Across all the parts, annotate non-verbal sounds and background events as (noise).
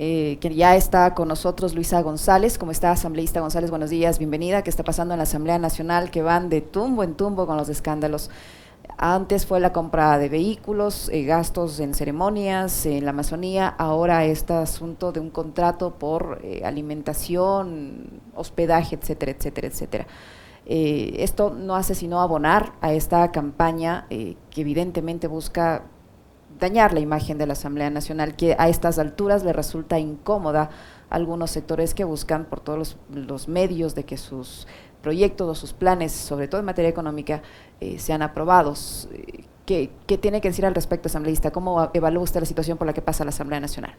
eh, que ya está con nosotros Luisa González. ¿Cómo está, asambleísta González? Buenos días, bienvenida. ¿Qué está pasando en la Asamblea Nacional? Que van de tumbo en tumbo con los escándalos. Antes fue la compra de vehículos, eh, gastos en ceremonias en la Amazonía, ahora este asunto de un contrato por eh, alimentación, hospedaje, etcétera, etcétera, etcétera. Esto no hace sino abonar a esta campaña que evidentemente busca dañar la imagen de la Asamblea Nacional, que a estas alturas le resulta incómoda a algunos sectores que buscan por todos los medios de que sus proyectos o sus planes, sobre todo en materia económica, eh, sean aprobados. ¿Qué, tiene que decir al respecto, asambleísta? ¿Cómo evalúa usted la situación por la que pasa la Asamblea Nacional?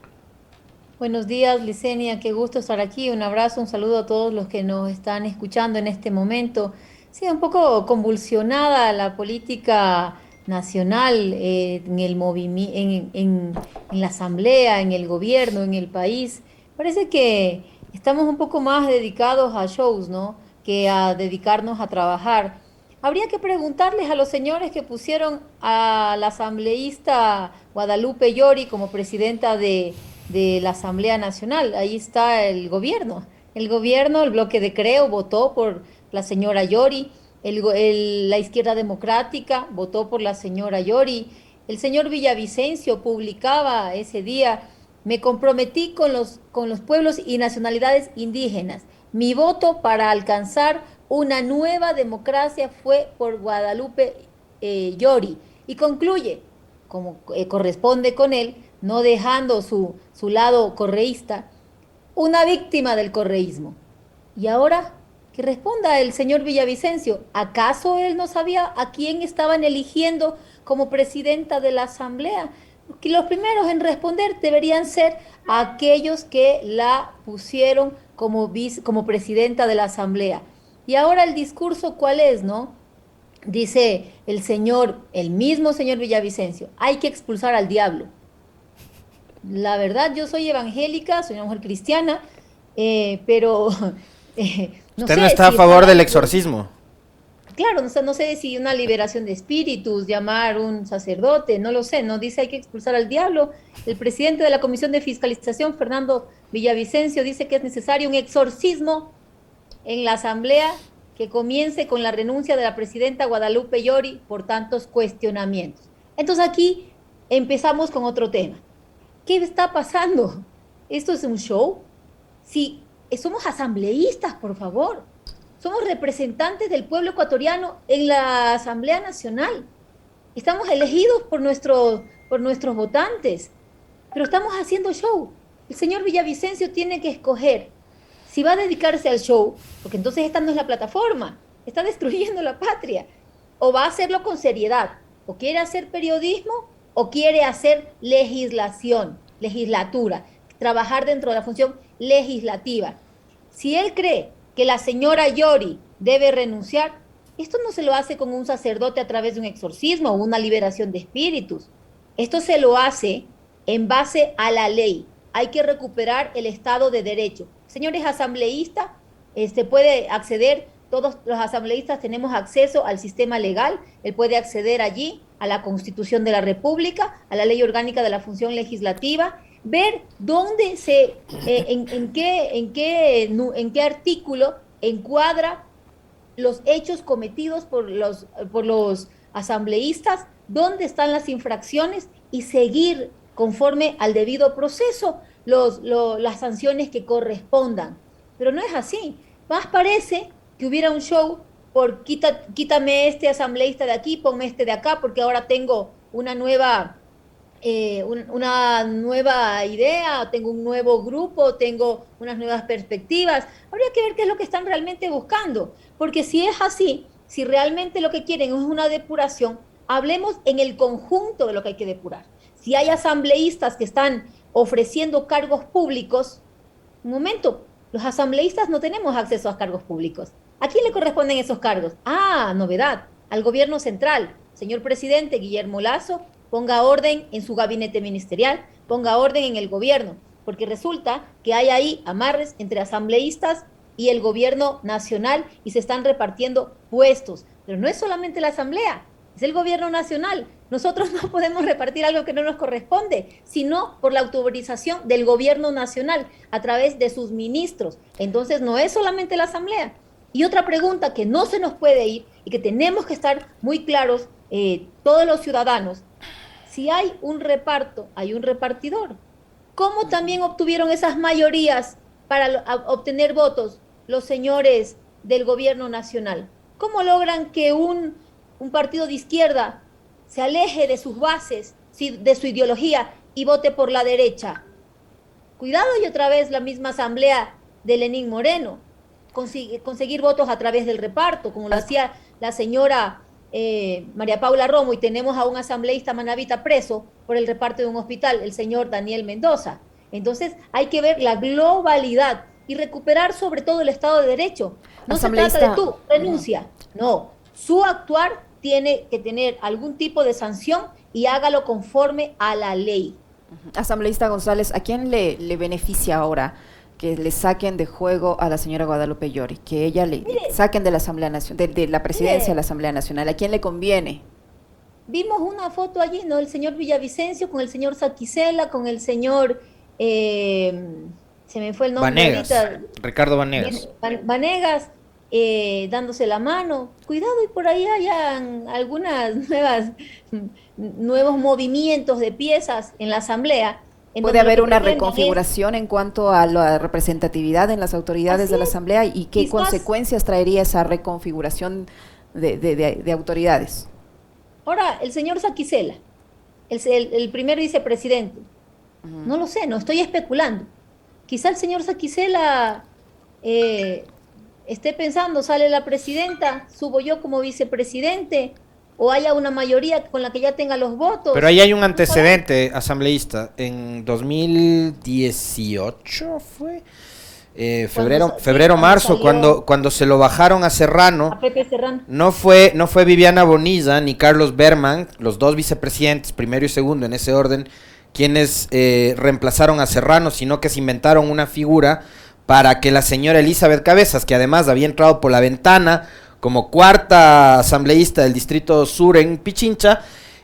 Buenos días, Licenia, qué gusto estar aquí. Un abrazo, un saludo a todos los que nos están escuchando en este momento. Sí, un poco convulsionada la política nacional eh, en, el en, en, en la asamblea, en el gobierno, en el país. Parece que estamos un poco más dedicados a shows, ¿no? Que a dedicarnos a trabajar. Habría que preguntarles a los señores que pusieron a la asambleísta Guadalupe Llori como presidenta de, la Asamblea Nacional. Ahí está el gobierno. El gobierno, el bloque de Creo, votó por la señora Llori. La izquierda democrática votó por la señora Llori. El señor Villavicencio publicaba ese día, me comprometí con los, con los pueblos y nacionalidades indígenas. Mi voto para alcanzar una nueva democracia fue por Guadalupe eh, Llori. Y concluye, como eh, corresponde con él, no dejando su, su lado correísta, una víctima del correísmo. Y ahora que responda el señor Villavicencio, ¿acaso él no sabía a quién estaban eligiendo como presidenta de la Asamblea? Que los primeros en responder deberían ser aquellos que la pusieron como, como presidenta de la Asamblea. Y ahora el discurso, ¿cuál es, no? Dice el señor, el mismo señor Villavicencio, hay que expulsar al diablo. La verdad, yo soy evangélica, soy una mujer cristiana, eh, pero... (laughs) Eh, no Usted no está a favor del exorcismo. Claro, no, no sé si una liberación de espíritus, llamar un sacerdote, no lo sé, no dice hay que expulsar al diablo. El presidente de la Comisión de Fiscalización, Fernando Villavicencio, dice que es necesario un exorcismo en la Asamblea que comience con la renuncia de la presidenta Guadalupe Llori por tantos cuestionamientos. Entonces aquí empezamos con otro tema. ¿Qué está pasando? ¿Esto es un show? Si somos asambleístas, por favor. Somos representantes del pueblo ecuatoriano en la Asamblea Nacional. Estamos elegidos por, nuestro, por nuestros votantes, pero estamos haciendo show. El señor Villavicencio tiene que escoger si va a dedicarse al show, porque entonces esta no es la plataforma, está destruyendo la patria, o va a hacerlo con seriedad, o quiere hacer periodismo, o quiere hacer legislación, legislatura, trabajar dentro de la función legislativa. Si él cree que la señora Yori debe renunciar, esto no se lo hace con un sacerdote a través de un exorcismo o una liberación de espíritus. Esto se lo hace en base a la ley. Hay que recuperar el Estado de Derecho. Señores asambleístas, este, puede acceder, todos los asambleístas tenemos acceso al sistema legal, él puede acceder allí a la Constitución de la República, a la Ley Orgánica de la Función Legislativa, ver dónde se, eh, en, qué, en, qué, en qué artículo encuadra los hechos cometidos por los, por los asambleístas, dónde están las infracciones y seguir conforme al debido proceso los, las sanciones que correspondan. Pero no es así. Más parece que hubiera un show por quita, quítame este asambleísta de aquí, ponme este de acá, porque ahora tengo una nueva, eh, una nueva idea, tengo un nuevo grupo, tengo unas nuevas perspectivas. Habría que ver qué es lo que están realmente buscando, porque si es así, si realmente lo que quieren es una depuración, hablemos en el conjunto de lo que hay que depurar. Si hay asambleístas que están ofreciendo cargos públicos, un momento, los asambleístas no tenemos acceso a cargos públicos. ¿A quién le corresponden esos cargos? Ah, novedad, al gobierno central. Señor presidente Guillermo Lazo, ponga orden en su gabinete ministerial, ponga orden en el gobierno, porque resulta que hay ahí amarres entre asambleístas y el gobierno nacional y se están repartiendo puestos. Pero no es solamente la asamblea, es el gobierno nacional. Nosotros (laughs) no podemos repartir algo que no nos corresponde, sino por la autorización del gobierno nacional a través de sus ministros. Entonces no es solamente la asamblea. Y otra pregunta que no se nos puede ir y que tenemos que estar muy claros eh, todos los ciudadanos, si hay un reparto, hay un repartidor. ¿Cómo también obtuvieron esas mayorías para obtener votos los señores del gobierno nacional? ¿Cómo logran que un, un partido de izquierda se aleje de sus bases, de su ideología y vote por la derecha? Cuidado y otra vez la misma asamblea de Lenín Moreno, conseguir votos a través del reparto, como lo hacía la señora eh, María Paula Romo y tenemos a un asambleísta manavita preso por el reparto de un hospital, el señor Daniel Mendoza. Entonces hay que ver la globalidad y recuperar sobre todo el Estado de Derecho. No se trata de tú, renuncia. No, su actuar tiene que tener algún tipo de sanción y hágalo conforme a la ley. Asambleísta González, ¿a quién le, le beneficia ahora que le saquen de juego a la señora Guadalupe Llori, que ella le saquen de la Asamblea Nacional, de, la presidencia de la Asamblea Nacional. ¿A quién le conviene? Vimos una foto allí, ¿no? El señor Villavicencio con el señor Saquicela, con el señor, eh, se me fue el nombre. Vanegas, Ricardo Vanegas. Vanegas, eh, dándose la mano. Cuidado y por ahí hayan algunas nuevas, (laughs) nuevos movimientos de piezas en la Asamblea Puede haber una reconfiguración en cuanto a la representatividad en las autoridades de la Asamblea y qué consecuencias traería esa reconfiguración de, autoridades. Ahora, el señor Saquicela, el, el, primer vicepresidente, no lo sé, no estoy especulando. Quizá el señor Saquicela eh, esté pensando, sale la presidenta, subo yo como vicepresidente, o haya una mayoría con la que ya tenga los votos. Pero ahí hay un antecedente asambleísta. En 2018 fue eh, febrero, febrero, marzo, cuando, cuando se lo bajaron a Serrano, a Pepe Serrano, no fue, no fue Viviana Boniza ni Carlos Berman, los dos vicepresidentes, primero y segundo en ese orden, quienes eh, reemplazaron a Serrano, sino que se inventaron una figura para que la señora Elizabeth Cabezas, que además había entrado por la ventana como cuarta asambleísta del Distrito Sur en Pichincha,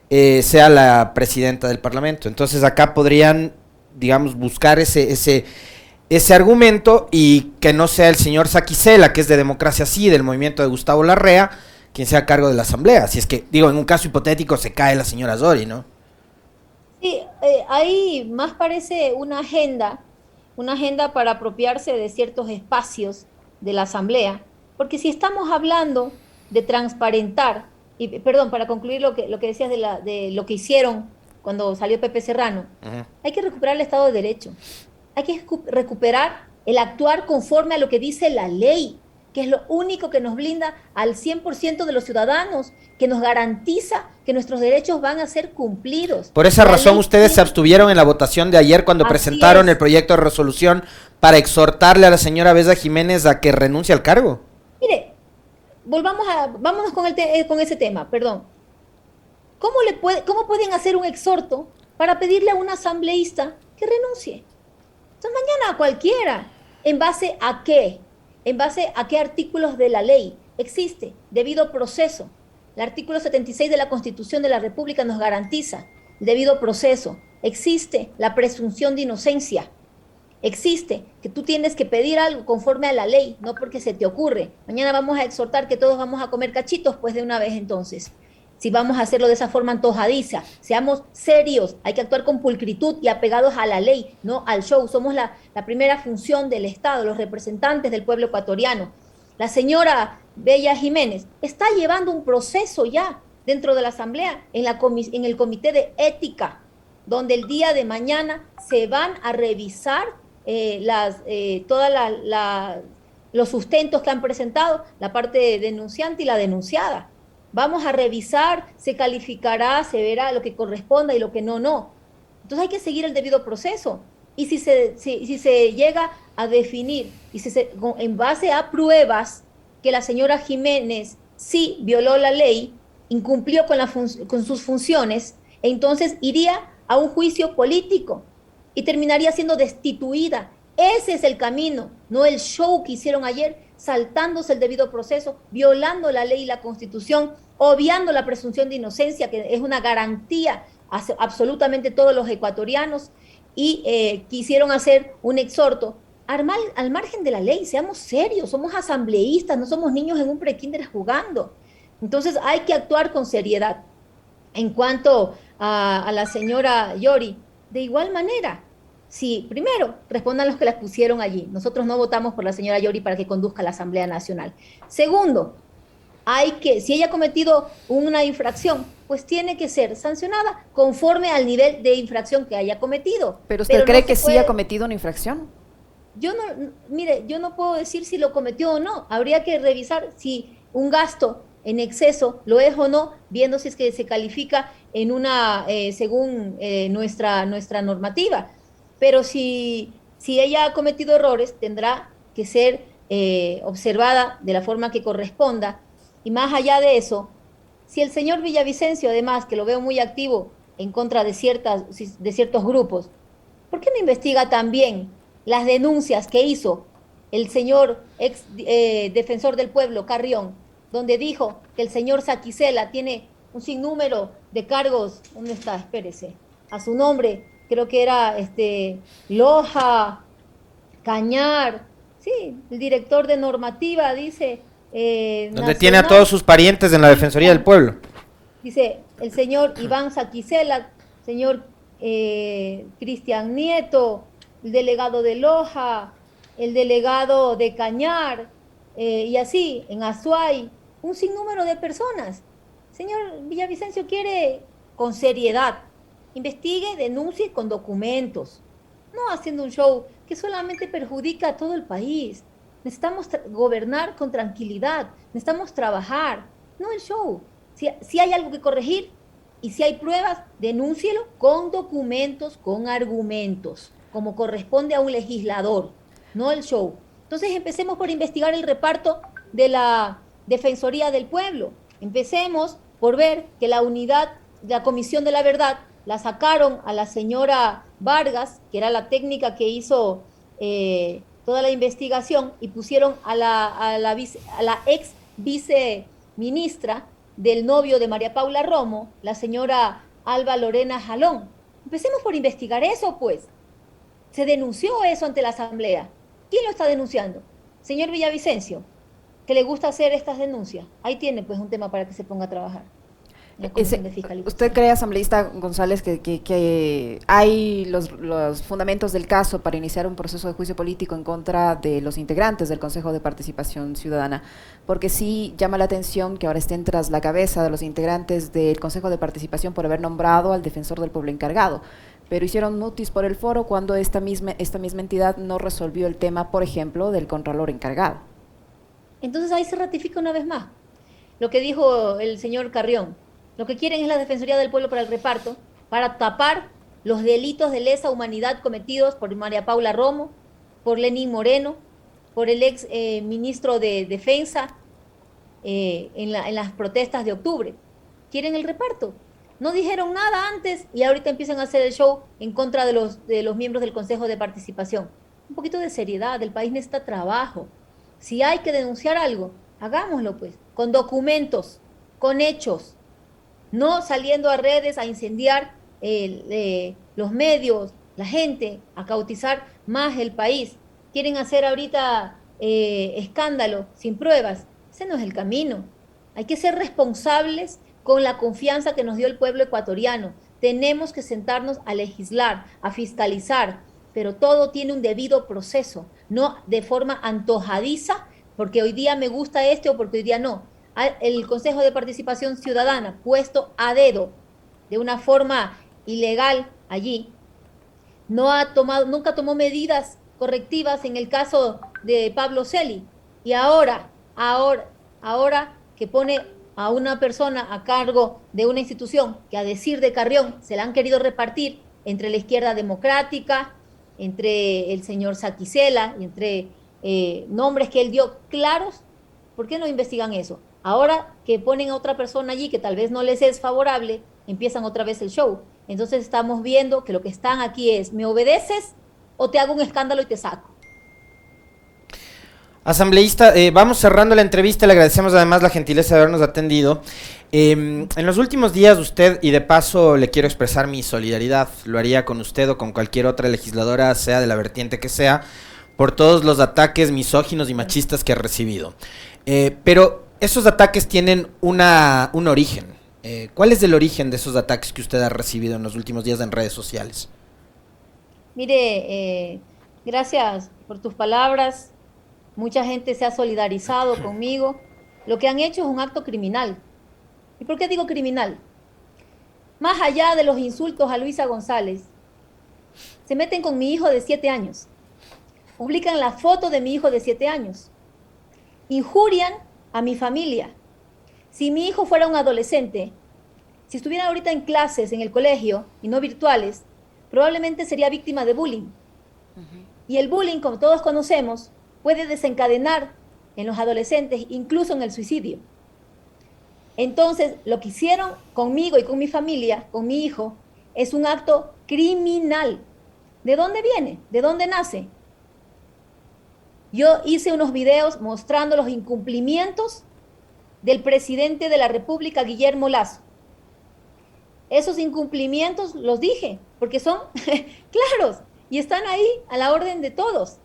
eh, sea la presidenta del Parlamento. Entonces acá podrían, digamos, buscar ese, ese, ese argumento y que no sea el señor Saquicela, que es de Democracia Sí, del movimiento de Gustavo Larrea, quien sea a cargo de la Asamblea. Si es que, digo, en un caso hipotético se cae la señora Zori, ¿no? Sí, eh, ahí más parece una agenda, una agenda para apropiarse de ciertos espacios de la Asamblea porque si estamos hablando de transparentar, y perdón, para concluir lo que, lo que decías de, la, de lo que hicieron cuando salió Pepe Serrano, hay que recuperar el Estado de Derecho, hay que recuperar el actuar conforme a lo que dice la ley, que es lo único que nos blinda al 100% de los ciudadanos, que nos garantiza que nuestros derechos van a ser cumplidos. Por esa razón ustedes se abstuvieron en la votación de ayer cuando presentaron el proyecto de resolución para exhortarle a la señora Besa Jiménez a que renuncie al cargo. Mire, volvamos a, vámonos con, el eh, con ese tema, perdón. ¿Cómo, le puede, ¿Cómo pueden hacer un exhorto para pedirle a un asambleísta que renuncie? Entonces mañana a cualquiera. ¿En base a qué? ¿En base a qué artículos de la ley existe? Debido proceso. El artículo 76 de la Constitución de la República nos garantiza debido proceso. Existe la presunción de inocencia existe, que tú tienes que pedir algo conforme a la ley, no porque se te ocurre. Mañana vamos a exhortar que todos vamos a comer cachitos, pues de una vez entonces. Si vamos a hacerlo de esa forma antojadiza, seamos serios, hay que actuar con pulcritud y apegados a la ley, no al show. Somos la, primera función del Estado, los representantes del pueblo ecuatoriano. La señora Bella Jiménez está llevando un proceso ya dentro de la Asamblea, en, la en el Comité de Ética, donde el día de mañana se van a revisar eh, las, eh, todos los sustentos que han presentado la parte denunciante y la denunciada. Vamos a revisar, se calificará, se verá lo que corresponda y lo que no, no. Entonces hay que seguir el debido proceso. Y si se, si, se llega a definir, y se, en base a pruebas que la señora Jiménez sí violó la ley, incumplió con, la con sus funciones, entonces iría a un juicio político y terminaría siendo destituida Ese es el camino, no el show que hicieron ayer, saltándose el debido proceso, violando la ley y la constitución, obviando la presunción de inocencia, que es una garantía a absolutamente todos los ecuatorianos, y eh, quisieron hacer un exhorto. Armal, al margen de la ley, seamos serios, somos asambleístas, no somos niños en un prekinder jugando. Entonces hay que actuar con seriedad. En cuanto a la señora Yori, de igual manera, si primero respondan los que las pusieron allí. Nosotros no votamos por la señora Yori para que conduzca la Asamblea Nacional. Segundo, hay que, si ella ha cometido una infracción, pues tiene que ser sancionada conforme al nivel de infracción que haya cometido. ¿Pero usted cree que sí ha cometido una infracción? Yo no, mire, yo no puedo decir si lo cometió o no. Habría que revisar si un gasto en exceso lo es o no, viendo si es que se califica en una, eh, según eh, nuestra, nuestra normativa. Pero si, si ella ha cometido errores, tendrá que ser eh, observada de la forma que corresponda. Y más allá de eso, si el señor Villavicencio, además, que lo veo muy activo en contra de, ciertas, de ciertos grupos, ¿por qué no investiga también las denuncias que hizo el señor ex eh, defensor del pueblo, Carrión, donde dijo que el señor Saquicela tiene un sinnúmero de cargos, ¿dónde está? Espérese, a su nombre, creo que era este Loja, Cañar, sí, el director de normativa dice... Eh, donde tiene a todos sus parientes en la Defensoría del Pueblo. Dice el señor Iván Saquicela, señor eh, Cristian Nieto, el delegado de Loja, el delegado de Cañar, eh, y así, en Azuay, un sinnúmero de personas. Señor Villavicencio quiere con seriedad, investigue, denuncie con documentos, no haciendo un show que solamente perjudica a todo el país. Necesitamos gobernar con tranquilidad, necesitamos trabajar, no el show. Si, si hay algo que corregir y si hay pruebas, denúncielo con documentos, con argumentos como corresponde a un legislador, no el show. Entonces empecemos por investigar el reparto de la Defensoría del Pueblo. Empecemos por ver que la unidad, la Comisión de la Verdad, la sacaron a la señora Vargas, que era la técnica que hizo eh, toda la investigación, y pusieron a la, a la, a la ex viceministra del novio de María Paula Romo, la señora Alba Lorena Jalón. Empecemos por investigar eso, pues. Se denunció eso ante la Asamblea. ¿Quién lo está denunciando? Señor Villavicencio, que le gusta hacer estas denuncias. Ahí tiene pues un tema para que se ponga a trabajar. ¿Usted cree, asambleísta González, que, hay los, los, fundamentos del caso para iniciar un proceso de juicio político en contra de los integrantes del Consejo de Participación Ciudadana? Porque sí llama la atención que ahora estén tras la cabeza de los integrantes del Consejo de Participación por haber nombrado al defensor del pueblo encargado pero hicieron notice por el foro cuando esta misma, esta misma entidad no resolvió el tema, por ejemplo, del contralor encargado. Entonces ahí se ratifica una vez más lo que dijo el señor Carrión. Lo que quieren es la Defensoría del Pueblo para el reparto, para tapar los delitos de lesa humanidad cometidos por María Paula Romo, por Lenín Moreno, por el ex eh, ministro de Defensa eh, en las protestas de octubre. Quieren el reparto. No dijeron nada antes y ahorita empiezan a hacer el show en contra de los, de los miembros del Consejo de Participación. Un poquito de seriedad, el país necesita trabajo. Si hay que denunciar algo, hagámoslo pues, con documentos, con hechos, no saliendo a redes a incendiar eh, los medios, la gente, a cautizar más el país. Quieren hacer ahorita eh, escándalo sin pruebas. Ese no es el camino. Hay que ser responsables con la confianza que nos dio el pueblo ecuatoriano. Tenemos que sentarnos a legislar, a fiscalizar, pero todo tiene un debido proceso, no de forma antojadiza, porque hoy día me gusta este o porque hoy día no. El Consejo de Participación Ciudadana, puesto a dedo de una forma ilegal allí, no ha tomado, nunca tomó medidas correctivas en el caso de Pablo Celi. Y ahora, ahora, ahora que pone a una persona a cargo de una institución que a decir de Carrión se la han querido repartir entre la izquierda democrática, entre el señor Saquicela, entre eh, nombres que él dio claros, ¿por qué no investigan eso? Ahora que ponen a otra persona allí que tal vez no les es favorable, empiezan otra vez el show. Entonces estamos viendo que lo que están aquí es, ¿me obedeces o te hago un escándalo y te saco. Asambleísta, eh, vamos cerrando la entrevista, le agradecemos además la gentileza de habernos atendido. Em, en los últimos días usted, y de paso le quiero expresar mi solidaridad, lo haría con usted o con cualquier otra legisladora, sea de la vertiente que sea, por todos los ataques misóginos y machistas que ha recibido. Eh, pero esos ataques tienen una, un origen. Eh, ¿Cuál es el origen de esos ataques que usted ha recibido en los últimos días en redes sociales? Mire, gracias por tus palabras Mucha gente se ha solidarizado (laughs) conmigo. Lo que han hecho es un acto criminal. ¿Y por qué digo criminal? Más allá de los insultos a Luisa González, se meten con mi hijo de siete años. Publican la foto de mi hijo de siete años. Injurian a mi familia. Si mi hijo fuera un adolescente, si estuviera ahorita en clases en el colegio y no virtuales, probablemente sería víctima de bullying. Y el bullying, como todos conocemos, puede desencadenar en los adolescentes, incluso en el suicidio. Entonces, lo que hicieron conmigo y con mi familia, con mi hijo, es un acto criminal. ¿De dónde viene? ¿De dónde nace? Yo hice unos videos mostrando los incumplimientos del presidente de la República, Guillermo Lazo. Esos incumplimientos los dije, porque son (laughs) claros y están ahí a la orden de todos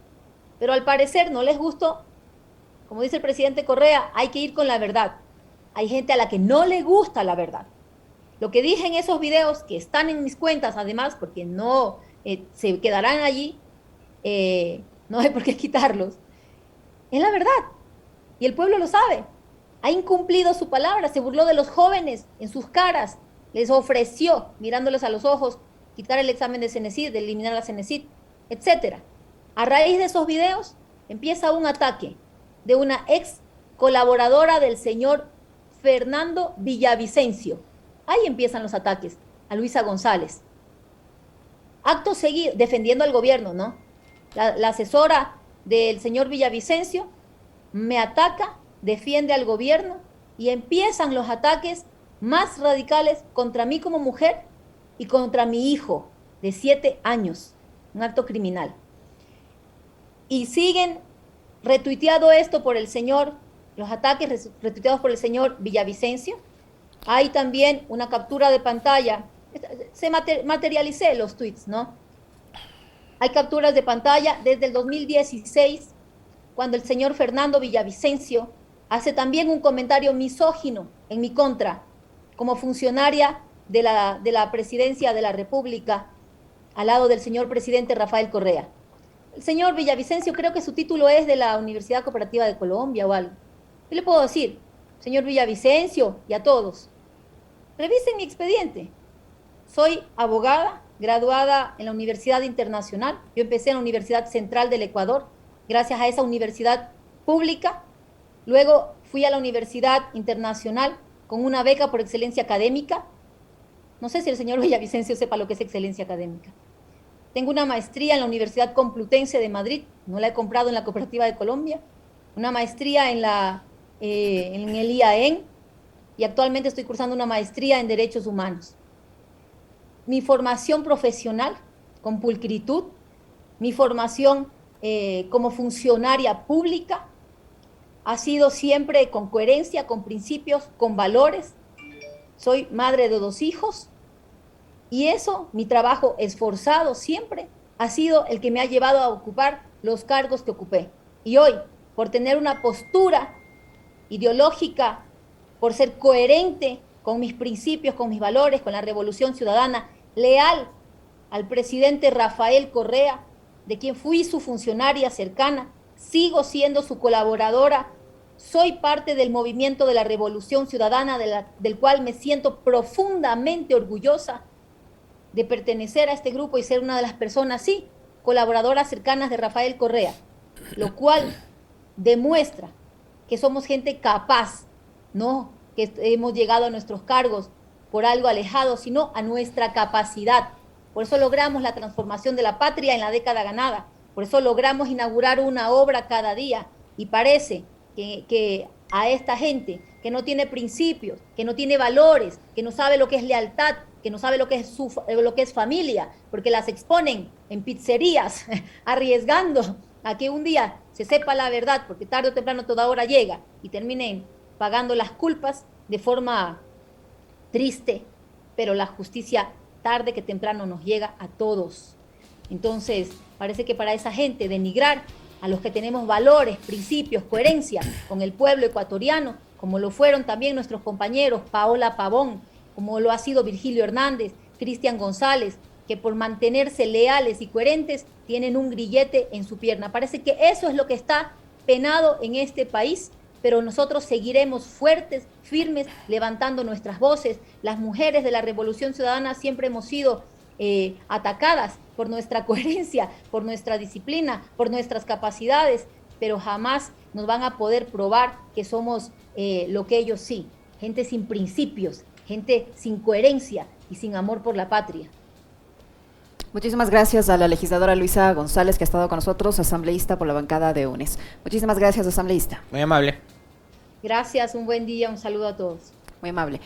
pero al parecer no les gustó. Como dice el presidente Correa, hay que ir con la verdad. Hay gente a la que no le gusta la verdad. Lo que dije en esos videos, que están en mis cuentas además, porque no eh, se quedarán allí, eh, no hay por qué quitarlos, es la verdad. Y el pueblo lo sabe. Ha incumplido su palabra, se burló de los jóvenes en sus caras, les ofreció, mirándoles a los ojos, quitar el examen de Cenecid, de eliminar la Cenecid, etcétera. A raíz de esos videos empieza un ataque de una ex colaboradora del señor Fernando Villavicencio. Ahí empiezan los ataques a Luisa González. Acto seguido, defendiendo al gobierno, ¿no? La, asesora del señor Villavicencio me ataca, defiende al gobierno y empiezan los ataques más radicales contra mí como mujer y contra mi hijo de siete años. Un acto criminal y siguen retuiteado esto por el señor, los ataques retuiteados por el señor Villavicencio. Hay también una captura de pantalla, se materialicé los tweets, ¿no? Hay capturas de pantalla desde el 2016, cuando el señor Fernando Villavicencio hace también un comentario misógino en mi contra, como funcionaria de la, de la presidencia de la República, al lado del señor presidente Rafael Correa el señor Villavicencio, creo que su título es de la Universidad Cooperativa de Colombia o algo. ¿Qué le puedo decir? Señor Villavicencio y a todos, revisen mi expediente. Soy abogada, graduada en la Universidad Internacional. Yo empecé en la Universidad Central del Ecuador, gracias a esa universidad pública. Luego fui a la Universidad Internacional con una beca por excelencia académica. No sé si el señor Villavicencio sepa lo que es excelencia académica. Tengo una maestría en la Universidad Complutense de Madrid, no la he comprado en la Cooperativa de Colombia, una maestría en, la, eh, en el IAEN y actualmente estoy cursando una maestría en Derechos Humanos. Mi formación profesional con pulcritud, mi formación eh, como funcionaria pública ha sido siempre con coherencia, con principios, con valores. Soy madre de dos hijos, y eso, mi trabajo esforzado siempre, ha sido el que me ha llevado a ocupar los cargos que ocupé. Y hoy, por tener una postura ideológica, por ser coherente con mis principios, con mis valores, con la revolución ciudadana, leal al presidente Rafael Correa, de quien fui su funcionaria cercana, sigo siendo su colaboradora, soy parte del movimiento de la revolución ciudadana del cual me siento profundamente orgullosa de pertenecer a este grupo y ser una de las personas, sí, colaboradoras cercanas de Rafael Correa, lo cual demuestra que somos gente capaz, no que hemos llegado a nuestros cargos por algo alejado, sino a nuestra capacidad. Por eso logramos la transformación de la patria en la década ganada, por eso logramos inaugurar una obra cada día y parece que, que a esta gente que no tiene principios, que no tiene valores, que no sabe lo que es lealtad, que no sabe lo que es, su, lo que es familia, porque las exponen en pizzerías, (laughs) arriesgando a que un día se sepa la verdad, porque tarde o temprano toda hora llega y terminen pagando las culpas de forma triste, pero la justicia tarde que temprano nos llega a todos. Entonces, parece que para esa gente denigrar a los que tenemos valores, principios, coherencia con el pueblo ecuatoriano, como lo fueron también nuestros compañeros Paola Pavón, como lo ha sido Virgilio Hernández, Cristian González, que por mantenerse leales y coherentes tienen un grillete en su pierna. Parece que eso es lo que está penado en este país, pero nosotros seguiremos fuertes, firmes, levantando nuestras voces. Las mujeres de la Revolución Ciudadana siempre hemos sido eh, atacadas por nuestra (laughs) coherencia, por nuestra disciplina, por nuestras capacidades, pero jamás nos van a poder probar que somos eh, lo que ellos sí, gente sin principios, gente sin coherencia y sin amor por la patria. Muchísimas gracias a la legisladora Luisa González que ha estado con nosotros, asambleísta por la bancada de UNES. Muchísimas gracias, asambleísta. Muy amable. Gracias, un buen día, un saludo a todos. Muy amable.